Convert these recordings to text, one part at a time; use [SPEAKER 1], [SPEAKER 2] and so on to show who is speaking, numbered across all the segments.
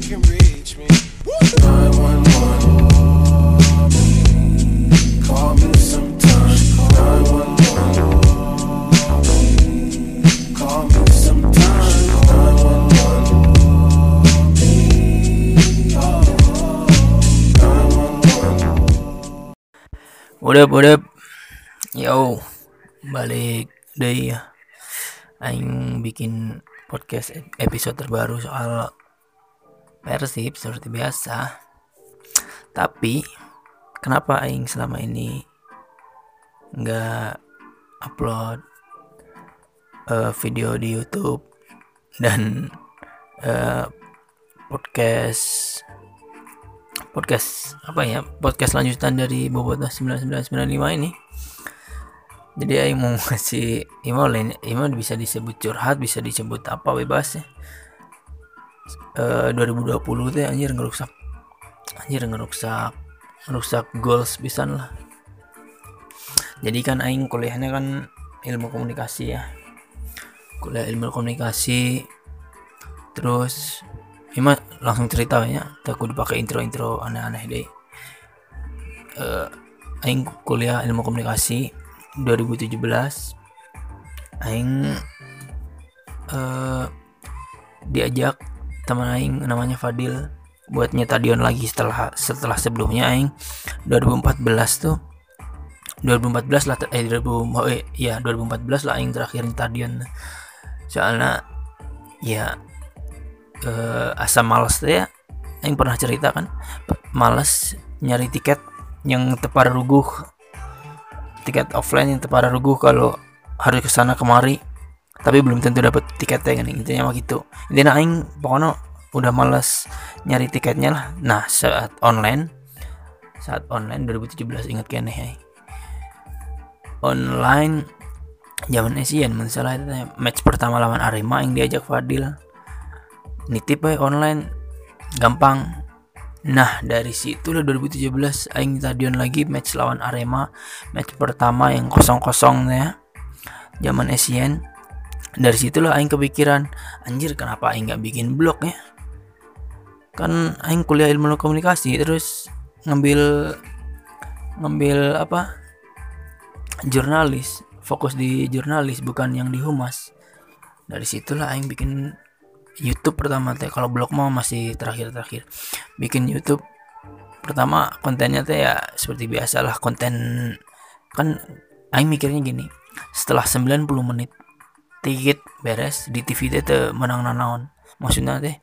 [SPEAKER 1] you can reach me. 911. Call me sometime. 911. Call me sometime. 911.
[SPEAKER 2] What up, what up? Yo, balik deh ya. Aing bikin podcast ep- episode terbaru soal Persib seperti biasa. Tapi kenapa Aing selama ini nggak upload eh, video di YouTube dan eh, podcast podcast apa ya podcast lanjutan dari Bobotoh 9995 ini jadi Aing mau ngasih email lain email bisa disebut curhat bisa disebut apa bebas ya Eh 2020 tuh anjir ngerusak anjir ngerusak ngerusak goals bisa lah. Jadi kan Aing kuliahnya kan ilmu komunikasi ya. Kuliah ilmu komunikasi terus Ima langsung cerita ya aku dipakai intro-intro aneh-aneh deh. Eh, Aing kuliah ilmu komunikasi 2017 Aing eh diajak teman Aing namanya Fadil buat nyetadion lagi setelah setelah sebelumnya Aing. 2014 tuh. 2014 lah eh 2000 oh, eh, ya 2014 lah Aing terakhir nyetadion. Soalnya ya eh, asam males tuh ya. Yang pernah cerita kan males nyari tiket yang tepar ruguh. Tiket offline yang tepar ruguh kalau harus ke sana kemari tapi belum tentu dapat tiketnya kan intinya mah gitu. Intinya aing pokoknya udah males nyari tiketnya lah. Nah saat online saat online 2017 ingat kene ya online zaman masalah itu match pertama lawan Arema yang diajak Fadil. Nitip aja online gampang. Nah dari situ lah 2017 aing stadion lagi match lawan Arema. Match pertama yang kosong-kosong ya zaman Asian dari situlah aing kepikiran anjir kenapa aing nggak bikin blog ya? Kan aing kuliah ilmu komunikasi terus ngambil ngambil apa? Jurnalis fokus di jurnalis bukan yang di humas. Dari situlah aing bikin YouTube pertama teh kalau blog mah masih terakhir-terakhir. Bikin YouTube pertama kontennya teh ya seperti biasalah konten kan aing mikirnya gini setelah 90 menit tiket beres di TV teh menang nanaon maksudnya teh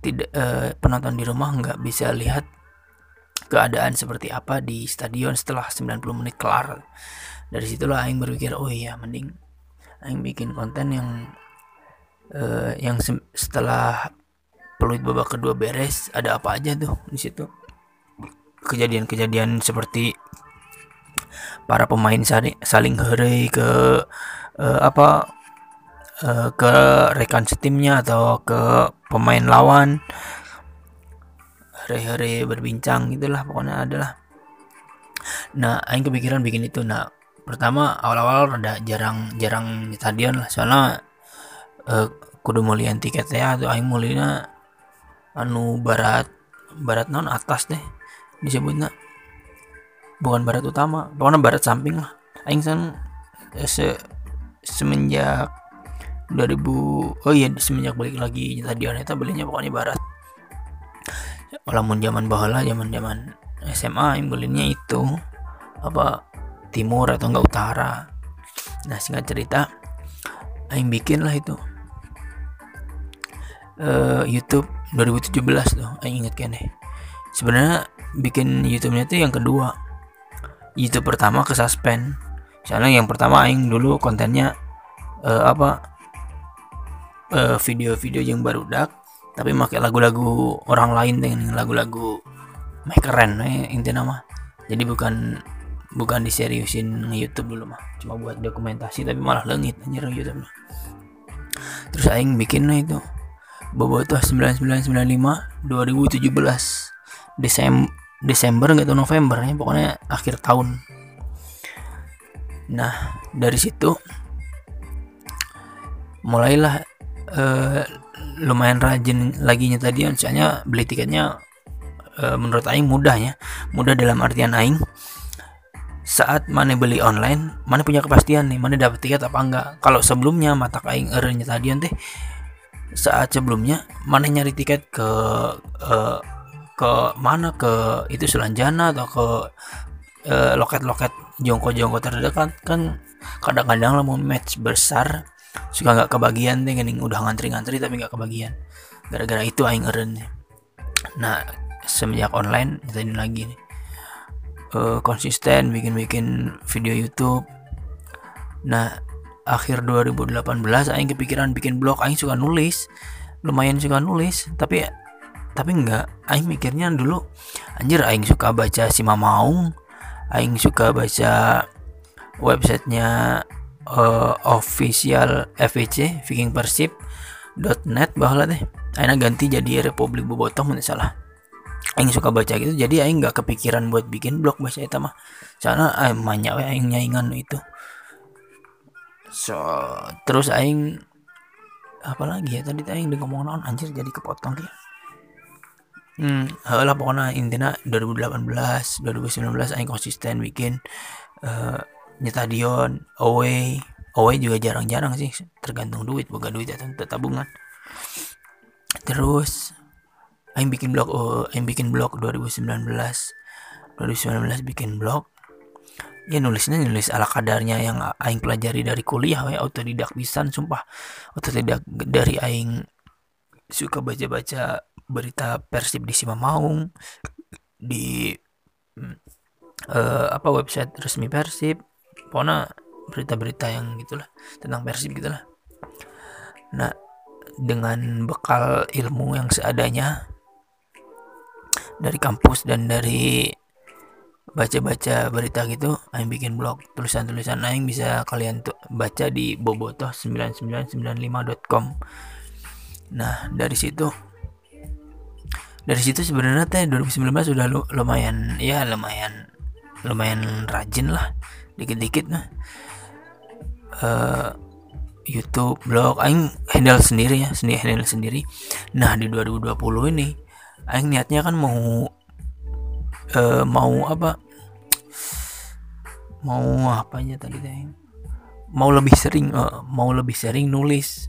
[SPEAKER 2] tidak eh, penonton di rumah nggak bisa lihat keadaan seperti apa di stadion setelah 90 menit kelar. Dari situlah aing berpikir oh iya mending aing bikin konten yang eh, yang setelah peluit babak kedua beres ada apa aja tuh di situ. Kejadian-kejadian seperti para pemain saling saling heureuy ke eh, apa eh, ke rekan setimnya atau ke pemain lawan. Heureuy berbincang gitulah pokoknya adalah. Nah aing kepikiran bikin itu. Nah pertama awal-awal rada jarang jarang di stadion lah. Soalnya eh, kudu mulian tiketnya atau aing mulina anu barat barat non atas deh disebutnya. Bukan barat utama pokoknya barat samping lah. Aing san eh, se semenjak 2000 oh iya semenjak balik lagi stadion itu belinya pokoknya barat. Walaupun zaman bahala zaman zaman SMA aing belinya itu apa timur atau enggak utara. Nah singkat cerita aing bikin lah itu eh YouTube 2017 tuh aing inget kan sebenarnya bikin YouTube-nya tuh yang kedua. YouTube pertama ke suspend. Soalnya yang pertama aing dulu kontennya eh, apa eh, video-video yang baru dak tapi pakai lagu-lagu orang lain dengan lagu-lagu make keren eh, intinya mah jadi bukan bukan diseriusin nge YouTube dulu mah cuma buat dokumentasi tapi malah lengit anjir YouTube terus aing bikin lah itu Bobotoh 9995 2017 Desember Desember tahu November ya pokoknya akhir tahun. Nah dari situ mulailah eh, lumayan rajin lagi nyetadion soalnya beli tiketnya eh, menurut aing mudah ya. Mudah dalam artian aing saat mana beli online mana punya kepastian nih mana dapat tiket apa enggak. Kalau sebelumnya mata aing ere nyetadion teh saat sebelumnya mana nyari tiket ke eh, ke mana ke itu Selanjana atau ke loket-loket jongko-jongko terdekat kan kadang-kadang lah mau match besar suka nggak kebagian deh gening udah ngantri-ngantri tapi nggak kebagian. Gara-gara itu aing eren nah semenjak online jadi lagi nih. Eh, konsisten bikin-bikin video YouTube. Nah akhir 2018 aing kepikiran bikin blog aing suka nulis. Lumayan suka nulis tapi tapi enggak aing mikirnya dulu anjir aing suka baca si Mamaung aing suka baca websitenya eh, official FVC Viking Persib .net bahwa deh Aina ganti jadi Republik Bobotoh mun salah Aing suka baca gitu jadi Aing nggak kepikiran buat bikin blog bahasa itu mah. Soalnya Aing banyak we Aing nyaingan itu. So terus Aing apa lagi ya tadi Aing udah ngomong naon? Anjir jadi kepotong ya. Hmm lah pokoknya intinya 2018 2019 Aing konsisten bikin eh nyetadion away. Away juga jarang-jarang sih tergantung duit boga duit atau tabungan. Terus Aing bikin blog oh, Aing bikin blog 2019 2019 bikin blog ya nulisnya nulis ala kadarnya yang Aing pelajari dari kuliah ya autodidak pisan sumpah. Autodidak dari Aing suka baca-baca berita persib di Simamaung di eh, apa website resmi persib pokoknya berita-berita yang gitulah tentang persib gitulah. Nah dengan bekal ilmu yang seadanya dari kampus dan dari baca-baca berita gitu aing bikin blog tulisan-tulisan aing bisa kalian tuh baca di bobotoh9995.com nah dari situ dari situ sebenarnya teh 2019 udah lu- lumayan ya lumayan lumayan rajin lah dikit-dikit nah eh YouTube, blog, aing handle sendiri ya, sendiri handle sendiri. Nah di 2020 ini, aing niatnya kan mau eh mau apa? Mau apanya tadi teh? Mau lebih sering, eh, mau lebih sering nulis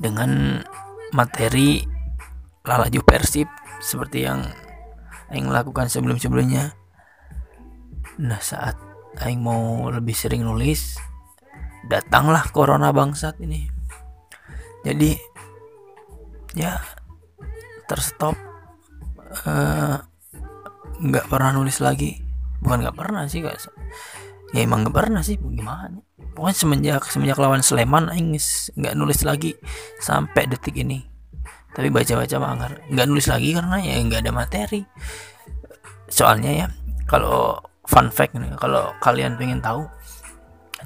[SPEAKER 2] dengan materi lalaju persib seperti yang aing lakukan sebelum-sebelumnya. Nah saat aing mau lebih sering nulis, datanglah corona bangsat ini. Jadi ya terstop eh, nggak pernah nulis lagi. Bukan nggak pernah sih guys ya emang nggak pernah sih gimana? Pokoknya semenjak semenjak lawan Sleman aing nggak nulis lagi sampai detik ini. Tapi baca-baca mah nggak nggak nulis lagi karena ya nggak ada materi. Soalnya ya kalau fun fact nih kalau kalian pengen tahu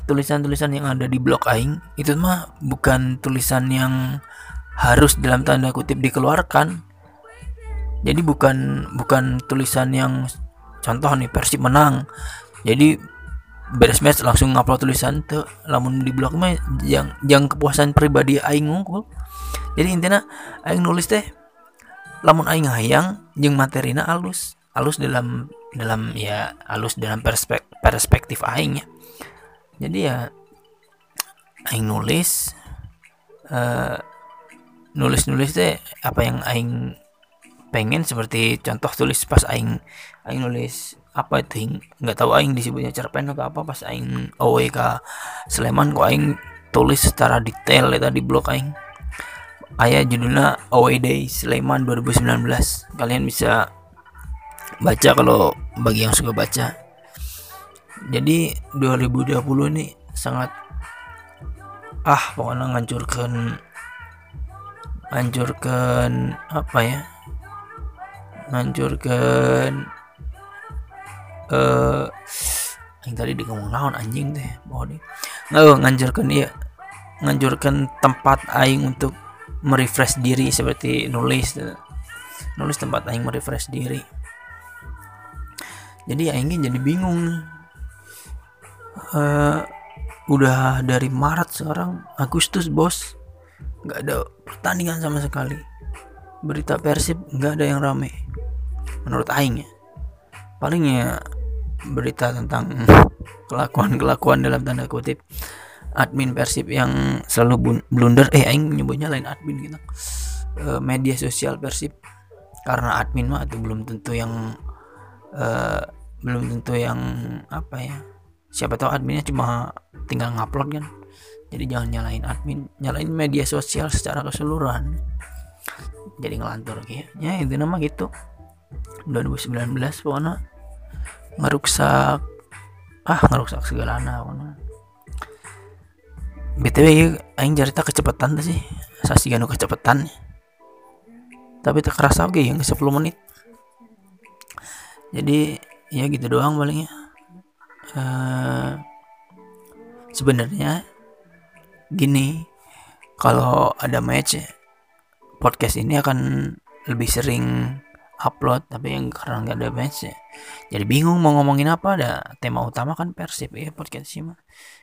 [SPEAKER 2] tulisan-tulisan yang ada di blog aing itu mah bukan tulisan yang harus dalam tanda kutip dikeluarkan. Jadi bukan bukan tulisan yang contoh nih Persib menang. Jadi beres match langsung ngupload tulisan tuh lamun di blog mah yang yang kepuasan pribadi aing ngungkul jadi intinya aing nulis teh lamun aing hayang jeung materina alus alus dalam dalam ya alus dalam perspek, perspektif aing ya. Jadi ya aing nulis eh nulis nulis teh apa yang aing pengen seperti contoh tulis pas aing aing nulis apa itu nggak tahu aing disebutnya cerpen atau apa pas aing ke Sleman kok aing tulis secara detail ya di blog aing. Ayah judulnya Away Day Sleman 2019 kalian bisa baca kalau bagi yang suka baca. Jadi 2020 ini sangat ah pokoknya ngancurkan ngancurkan apa ya? Ngancurkan eh yang tadi di naon anjing mau nih. Nggak ngancurkan iya. Ngancurkan tempat aing untuk merefresh diri seperti nulis nulis tempat aing merefresh diri jadi aing jadi bingung eh udah dari Maret sekarang Agustus bos. Nggak ada pertandingan sama sekali. Berita persib nggak ada yang rame menurut Aing ya. Palingnya berita tentang kelakuan-kelakuan dalam tanda kutip admin persib yang selalu blunder. Eh Aing menyebutnya lain admin gitu. E, media sosial persib. Karena admin mah itu belum tentu yang e, belum tentu yang apa ya siapa tahu adminnya cuma tinggal ngupload kan. Jadi jangan nyalain admin nyalain media sosial secara keseluruhan. Jadi ngelantur kayaknya itu nama gitu. 2019 pokoknya ngeruksak ah ngeruksak segala anak pokoknya btw aing cerita kecepatan tuh sih. Sasi ganu kecepatan. Tapi tak kerasa oke yang 10 menit. Jadi ya gitu doang palingnya uh, sebenarnya gini kalau ada match podcast ini akan lebih sering upload tapi yang karena nggak ada match ya jadi bingung mau ngomongin apa ada tema utama kan persib ya podcast sih mah.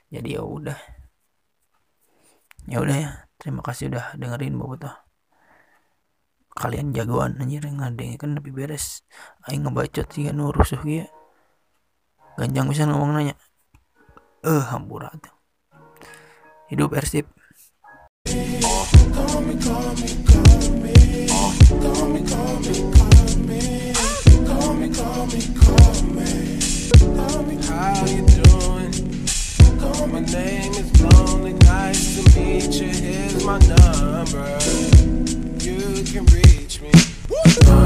[SPEAKER 2] Jadi ya udah. Ya udah ya terima kasih udah dengerin bobotoh kalian jagoan anjir yang ngadengin kan lebih beres aing ngebacot sih kan rusuh ya ganjang bisa ngomong nanya eh uh, hampur hidup persib
[SPEAKER 1] touch me.